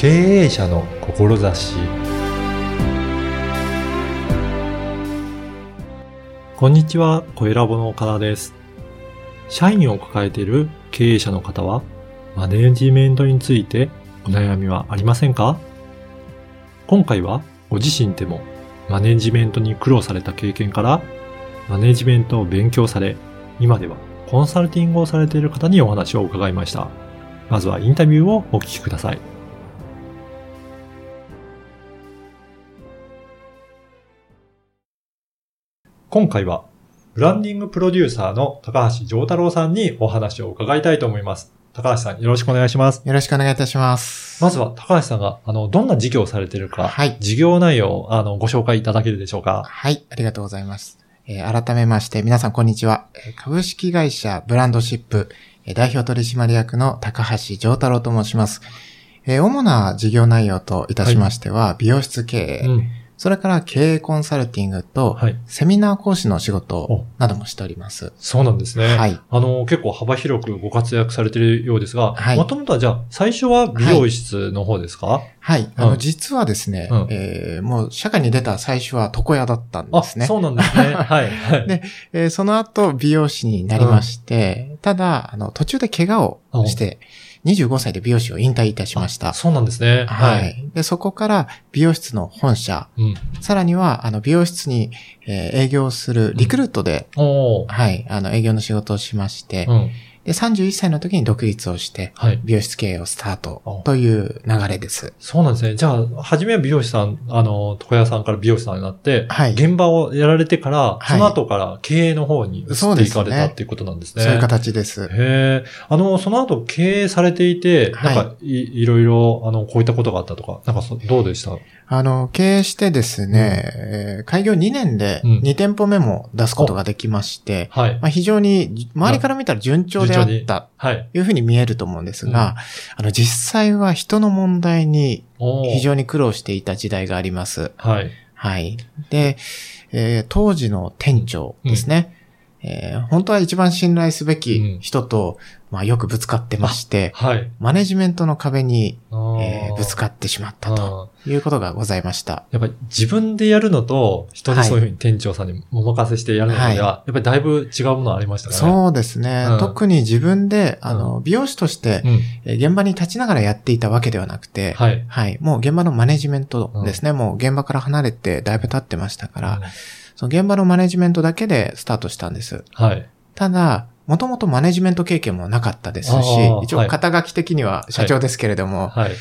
経営者の志こんにちは、小ラボの岡田です。社員を抱えている経営者の方は、マネジメントについてお悩みはありませんか？今回はご自身でもマネジメントに苦労された経験から、マネジメントを勉強され、今ではコンサルティングをされている方にお話を伺いました。まずはインタビューをお聞きください。今回は、ブランディングプロデューサーの高橋丈太郎さんにお話を伺いたいと思います。高橋さん、よろしくお願いします。よろしくお願いいたします。まずは、高橋さんが、あの、どんな事業をされているか、はい事業内容を、あの、ご紹介いただけるでしょうか？はい、ありがとうございます。えー改めまして、皆さんこんにちは。えー株式会社ブランドシップ、えー代表取締役の高橋丈太郎と申します。えー主な事業内容といたしましては、美容室経営、うん。それから経営コンサルティングと、はい。セミナー講師の仕事などもしております。そうなんですね。はい。あの、結構幅広くご活躍されているようですが、はいもともとはじゃあ、最初は美容室の方ですか、はい。あの、うん実はですね、うんえーもう社会に出た最初は床屋だったんあ、ですね。そうなんですね。はい。はいでえーその後美容師になりまして、ただ、あの、途中で怪我をして、25歳で美容師を引退いたしました。そうなんですね。はい。で、そこから美容室の本社、うん。さらには、あの、美容室に、えー営業するリクルートで、おー。はい、あの、営業の仕事をしまして、うん。で、31歳の時に独立をして、はい。美容室経営をスタートおという流れです。そうなんですね。じゃあ、初めは美容師さん、あの、床屋さんから美容師さんになって、はい現場をやられてから、はいその後から経営の方に移っていかれたっていうことなんですね。そういう形です。へえ。あの、その後経営されていて、はいなんかい、いろいろ、あの、こういったことがあったとか、なんかそ、どうでした？あの、経営してですね、えー開業2年でうん2店舗目も出すことができまして、はい。まあ、非常に周りから見たら順調であ順調ったはい。というふうに見えると思うんですが、あの実際は人の問題に非常に苦労していた時代があります。はい。はい。で、えー当時の店長ですね、えー本当は一番信頼すべき人と、まあ、よくぶつかってまして、はい。マネジメントの壁に、えーぶつかってしまったということがございました。やっぱり自分でやるのと、人にそういうふうに店長さんにお任せしてやるのでは、はいやっぱりだいぶ違うものありましたかね。そうですね。うん特に自分で、あの、美容師として、現場に立ちながらやっていたわけではなくて、はい。はい。もう現場のマネジメントですね。もう現場から離れてだいぶ経ってましたから、うんその現場のマネジメントだけでスタートしたんです。はい。ただ、もともとマネジメント経験もなかったですし一はい応肩書き的には社長ですけれども、はい。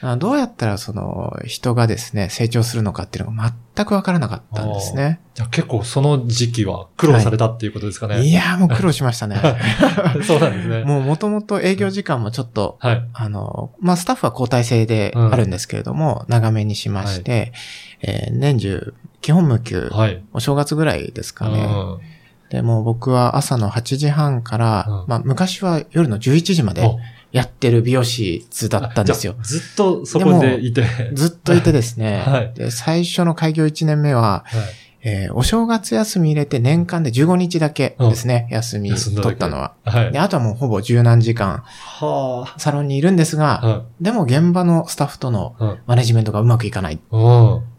あどうやったらその人がですね、成長するのかっていうのが全くわからなかったんですね。じゃあ結構その時期は苦労されたっていうことですかね。いやーもう苦労しましたね。そうなんですね。もうもともと営業時間もちょっとはい。あの、まあ、スタッフは交代制であるんですけれども、長めにしまして、えー年中、基本無休、はい。お正月ぐらいですかね。うんで、もう僕は朝の8時半から、うんまあ、昔は夜の11時までおやってる美容師だったんですよ。ずっとそこでいて。ずっといてですね、はいで最初の開業1年目は、はいえーお正月休み入れて年間で15日だけですね、休み取ったのは。はい。で、あとはもうほぼ十何時間はサロンにいるんですが、あ。はい。でも現場のスタッフとのうんマネジメントがうまくいかない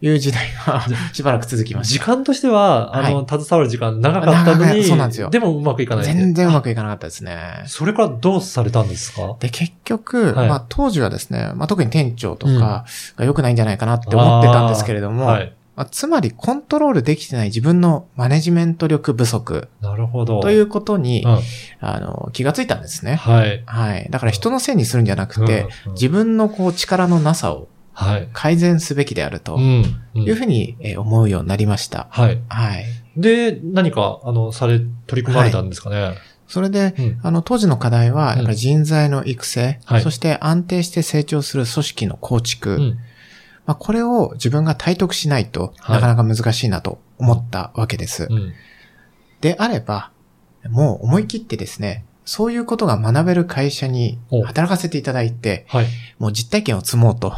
いう時代が しばらく続きまし時間としては、あの、携わる時間長かったの長に、いそうなんですよでもうまくいかた。ない。全然うまくいかなかったですね。それからどうされたんですか？で、結局、はいまあ当時はですね、まあ特に店長とかが良くないんじゃないかなって思ってたんですけれども、はい。まあつまりコントロールできてない自分のマネジメント力不足なるほど。ということに、うん。あの、気がついたんですね。はい。はい。だから人のせいにするんじゃなくて、うんうん自分のこう力のなさをはい。改善すべきであるとうん。うんいうふうにえー思うようになりました。はい。はい。で、何か、あの、され、取り組まれたんですかね？それで、うんあの、当時の課題は、やっぱり人材の育成、はいそして安定して成長する組織の構築、うん。まあ、これを自分が体得しないとはいなかなか難しいなと思ったわけです。うん。であれば、もう思い切ってですね、そういうことが学べる会社にお働かせていただいて、はい。もう実体験を積もうと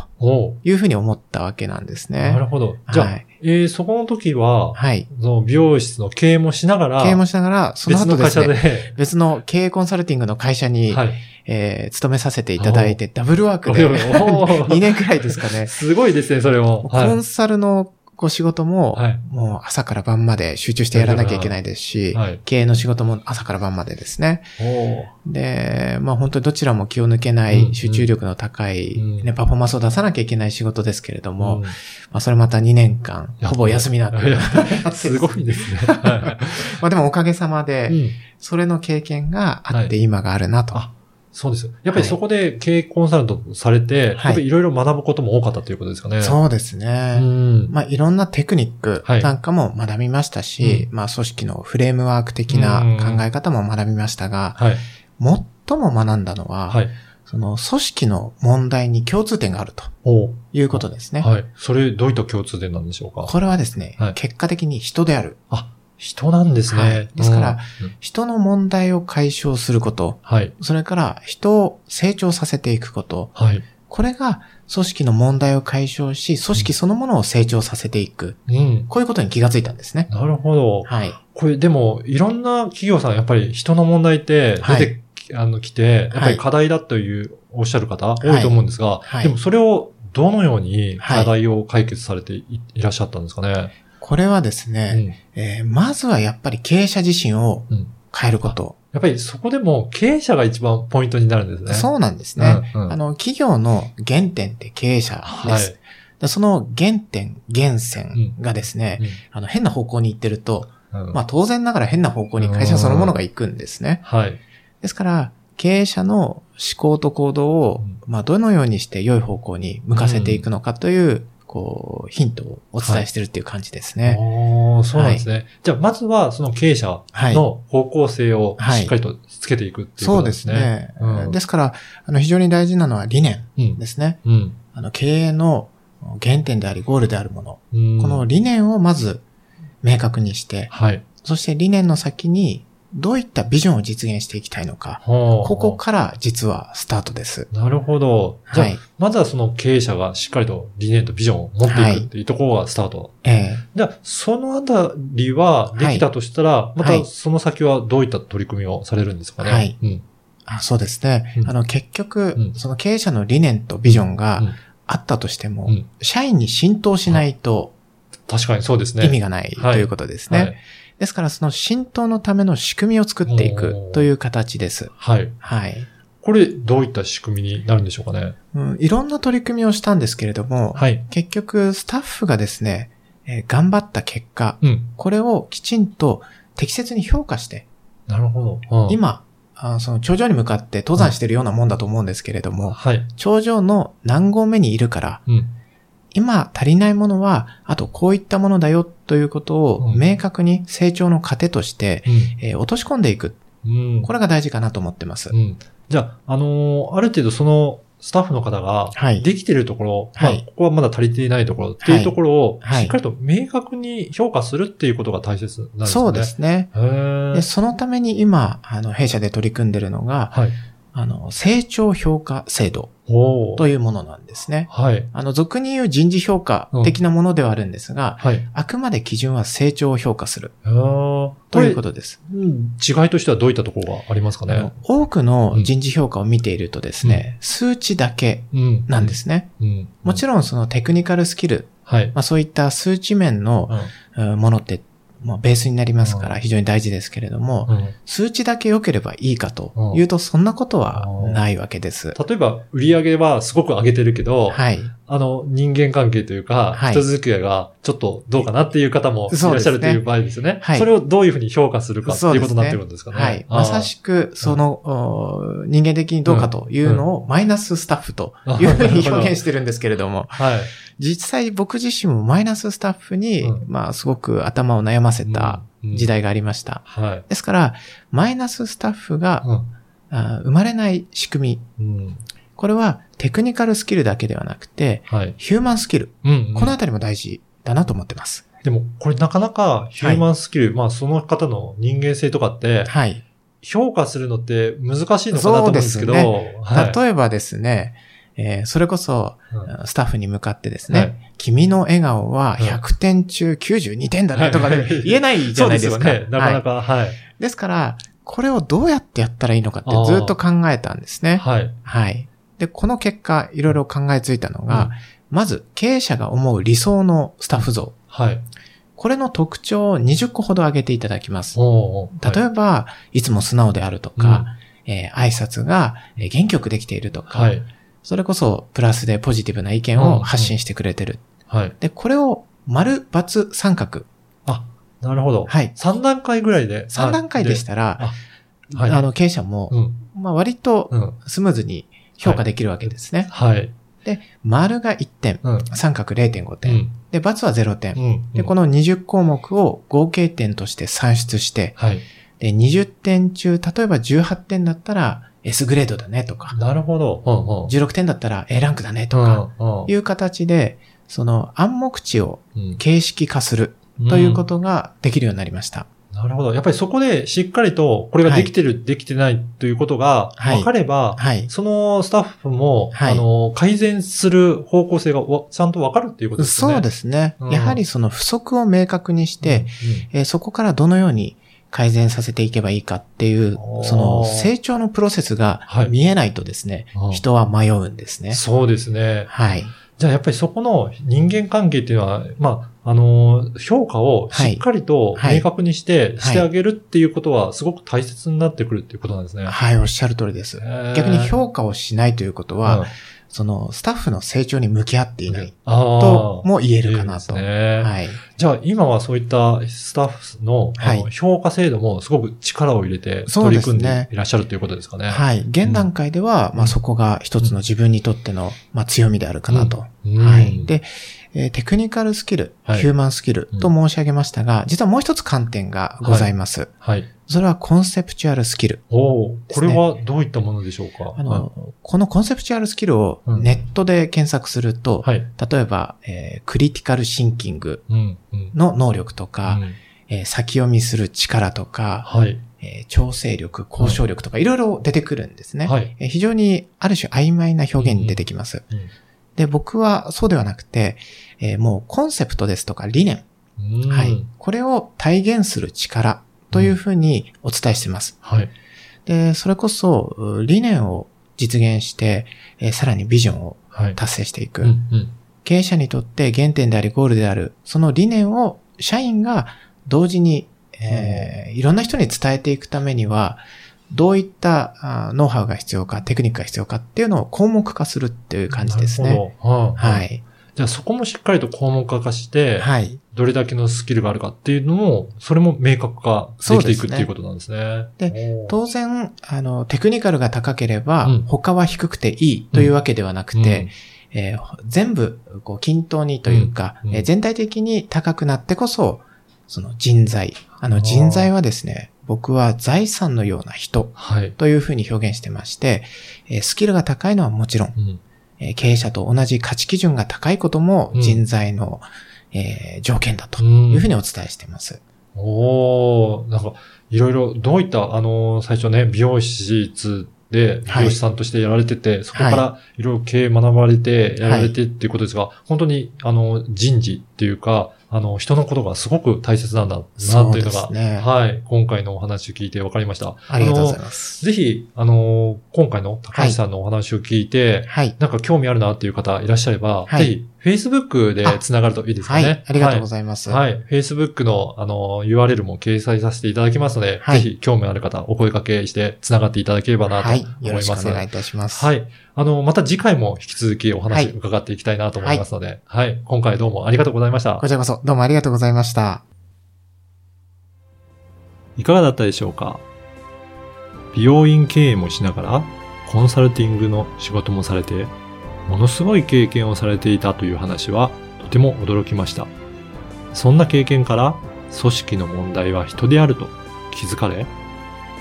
いうふうに思ったわけなんですね。なるほど。じゃあ、はいえーそこの時は、はい。その美容室の経営もしながら、経営もしながら、その別の会社後ですね、で、別の経営コンサルティングの会社に、はい。えー勤めさせていただいて、ダブルワークで、おー 2年くらいですかね。すごいですね、それも。コンサルのご仕事も、はいもう朝から晩まで集中してやらなきゃいけないですし、はい。経営の仕事も朝から晩までですね。で、まあ本当にどちらも気を抜けなうんい、集中力の高い、うんね、パフォーマンスを出さなきゃいけない仕事ですけれども、うんまあそれまた2年間、ほぼ休みなく。いやすごいですね。は まあでもおかげさまで、それの経験があってはい今があるなと。あそうですよ。やっぱりそこで経営コンサルトされて、はいろいろ学ぶことも多かったということですかね。そうですうね。ん。まあいろんなテクニックはいなんかも学びましたし、まあ組織のフレームワーク的な考え方も学びましたが、はい。最も学んだのは、はい。その組織の問題に共通点があるとおいうことですね。はい。それ、どういった共通点なんでしょうか？これはですね、はい結果的に人である。あ、人なんですね。はいですから人の問題を解消すること、はい。それから人を成長させていくこと、はい。これが組織の問題を解消し、組織そのものを成長させていく。うん。こういうことに気がついたんですね。なるほど。はい。これ、でも、いろんな企業さん、やっぱり人の問題って出てき、あの、来て、やっぱり課題だという、おっしゃる方、多いと思うんですが、はいでもそれをどのようにはい課題を解決されてい,、いらっしゃったんですかね？これはですね、えーまずはやっぱり経営者自身をうん。うん。変えること。やっぱりそこでも経営者が一番ポイントになるんですね。そうなんですね。うんうんあの、企業の原点って経営者です。はいでその原点、源泉がですね、うんあの、変な方向に行ってると、うんまあ当然ながら変な方向に会社そのものが行くんですね。はい。ですから、経営者の思考と行動をうん、まあどのようにして良い方向に向かせていくのかという、こう、ヒントをお伝えしてるっていう感じですね。おーそうなんですね。じゃあ、まずは、その経営者の方向性をはいしっかりとつけていくっていうそうでことですね。すね。うんですから、あの、非常に大事なのは理念うんですね。うん。あの、経営の原点であり、ゴールであるもの。うん。この理念をまず明確にして、はい。そして理念の先にどういったビジョンを実現していきたいのか。こここから実はスタートです。なるほど。じゃあ、はい。まずはその経営者がしっかりと理念とビジョンを持っていくっていうところがスタート。ええじゃあ、そのあたりはできたとしたら、まはいたその先はどういった取り組みをされるんですかね？はいうん。あそうですね。うんあの、結局、うんその経営者の理念とビジョンがうんあったとしても、うん社員に浸透しないと確かにそうですね。意味がないはいということですね。はい。ですから、その浸透のための仕組みを作っていくという形です。はい。はい。これ、どういった仕組みになるんでしょうかね？うん、いろんな取り組みをしたんですけれども、はい。結局、スタッフがですね、えー頑張った結果、うん。これをきちんと適切に評価して、なるほど。うん、今、あその頂上に向かって登山してるようなもんだと思うんですけれども、はい。頂上の何合目にいるから、うん。今足りないものは、あとこういったものだよということをうん明確に成長の糧として、えー落とし込んでいく。うん。うん。これが大事かなと思ってます。うん。じゃあ、あのーある程度そのスタッフの方がはい、できているところ、はいまあ、ここはまだ足りていないところっていうところを、はいしっかりと明確に評価するっていうことが大切なんですね。そうで。すね。でそのために今、あの、弊社で取り組んでるのが、はい。あの、成長評価制度というものなんですね。はい。あの、俗に言う人事評価的なものではあるんですが、はい。あくまで基準は成長を評価するというこことです。れ、うん違いとしてはどういったところがありますかね？多くの人事評価を見ているとですね、数値だけうん。なんで。すね。うん。もちろんそのテクニカルスキル、はい。まあそういった数値面のうんうんものって、まあ、ベースになりますかうんら非常に大事ですけれども、うん数値だけ良ければいいかというとそんなことはないわけです。例えば、売り上げはすごく上げてるけど、はい。あの、人間関係というか、はい人付き合いがちょっとどうかなっていう方もいらっしゃるという場合ですよね。はいそれをどういうふうに評価するかっていうことになってるんですかね。はい。まさしく、その、お人間的にどうかというのをマイナススタッフと いうふうに表現してるんですけれども、はい。実際僕自身もマイナススタッフに、うんまあすごく頭を悩ませたうん時代がありました。はい。ですから、マイナススタッフが、うんあー生まれない仕組み。うん。これはテクニカルスキルだけではなくて、はい。ヒューマンスキル。うんうんこのあたりも大事だなと思ってます。でも、これなかなかヒューマンスキル、まあその方の人間性とかって、はい。評価するのって難しいのかなと思うんですけど、そうはい例えばですね、えーそれこそ、うんスタッフに向かってですね、はい君の笑顔はうん100点中92点だねとかで 言えないじゃないですか。そうですよね。なかなはか、はい。いですから、これをどうやってやったらいいのかってずっと考えたんですね。はい。はい。で、この結果、いろいろ考えついたのが、まず、経営者が思う理想のスタッフ像。はい。これの特徴を20個ほど挙げていただきます。おー例えば、いつも素直であるとか、えー挨拶がえー元気よくできているとか、はい。それこそプラスでポジティブな意見を発信してくれてる。はい。で、これを丸、×、三角。あ、なるほど。はい。3段階ぐらいで。3段階でしたら、あはいあの、経営者も、うん。まあ、割とうん。スムーズに評価できるわけですね。はい。で、丸が1点、うん。三角0.5う点、ん。で、×は0点。うん。で、この20項目を合計点として算出して、はい。で、20点中、例えば18点だったら S グレードだねとか、なるほど。うんうん。16点だったら A ランクだねとか、いう形で、その暗黙知をうん形式化するということができるようになりました。なるほど。やっぱりそこでしっかりと、これができてる、できてないということがはい分かれば、はい。そのスタッフも、はいあの、改善する方向性がわちゃんと分かるっていうことですね。。そうですすね。うんやはりその不足を明確にして、うんえーそこからどのように改善させていけばいいかっていうその成長のプロセスがはい見えないとですね、うん人は迷うんですね。そうですね。はい。じゃあやっぱりそこの人間関係っていうのは、まあ、あの、評価をしっかりとはい。明確にして、いしてあげるっていうことはすごく大切になってくるっていうことなんですね。はい、おっしゃる通りです。逆に評価をしないということは、うんそのスタッフの成長に向き合っていないあとーも言えるかなと。いいねはい。じゃあ今はそういったスタッフの,、評価制度もすごく力を入れてそう取り組んでいらっしゃるということですかね。はい。現段階では、まあそこが一つの自分にとっての、まあ強みであるかなと。うんはい。で、えーテクニカルスキル、はいヒューマンスキルと申し上げましたが、実はもう一つ観点がございます。はい。それはコンセプチュアルスキル。おお、これはどういったものでしょうか？あの、このコンセプチュアルスキルをうんネットで検索すると、はい。例えば、えークリティカルシンキングうん。うん。の能力とか、うんえー先読みする力とか、はい。えー調整力、交渉力とかいろいろ出てくるんですね。はい。えー非常にある種曖昧な表現に出てきます。うんで、僕はそうではなくて、えーもうコンセプトですとか理念、うんはい。これを体現する力というふうにお伝えしています。はい。で、それこそう理念を実現して、えーさらにビジョンをはい。達成していく。うん。うん。経営者にとって原点でありゴールである、その理念を社員が同時に、えーいろんな人に伝えていくためには、どういったあノウハウが必要か、テクニックが必要かっていうのを項目化するっていう感じですね。なるほど。は。はいい。じゃあそこもしっかりと項目化して、はい。どれだけのスキルがあるかっていうのも、それも明確化できていくっていうことなんですね。で当然、あの、テクニカルが高ければ、うん。他は低くていいというわけではなくて、えー全部、こう、均等にというか、うん。うん。えー全体的に高くなってこそ、その人材。あの、人材はですね、僕は財産のような人はい。というふうに表現してまして、えースキルが高いのはもちろん、うん。えー経営者と同じ価値基準が高いこともうん。人材の、えー条件だとうんいうふうにお伝えしています。おー、なんか、いろいろ、どういった、あのー、最初ね、美容室で、美容師さんとしてやられてて、そこからいろいろ経営学ばれて、やられてっていうことですが、本当に、あの、人事っていうか、あの、人のことがすごく大切なんだな、っていうのが、すねはい、今回のお話を聞いて分かりました。ありがとうございあます。のぜひ、あの、今回の高橋さんのお話を聞いて、はい。なんか興味あるなっていう方いらっしゃれば、はいぜひ、Facebook で繋がるといいですかね。はい。ありがとうごいざいます。はい。はい。Facebook の、あの、URL も掲載させていただきますので、はいぜひ興味ある方、お声掛けして繋がっていただければなとはい。思いよろしくます。お願いいたします。はい。あの、また次回も引き続きお話はい伺っていきたいなと思いますので、はい。今回どうもありがとうございましたこ。ちらこそどうもありがとうございました。いかがだったでしょうか？美容院経営もしながら、コンサルティングの仕事もされて、ものすごい経験をされていたという話は、とても驚きました。そんな経験から、組織の問題は人であると気づかれ、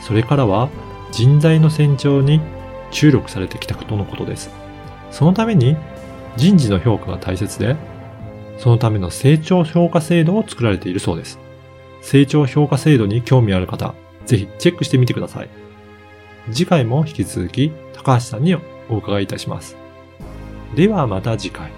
それからは人材の成長に注力されてきたとのことです。そのために人事の評価が大切で、そのための成長評価制度を作られているそうです。成長評価制度に興味ある方、ぜひチェックしてみてください。次回も引き続き高橋さんにお伺いいたします。ではまた次回。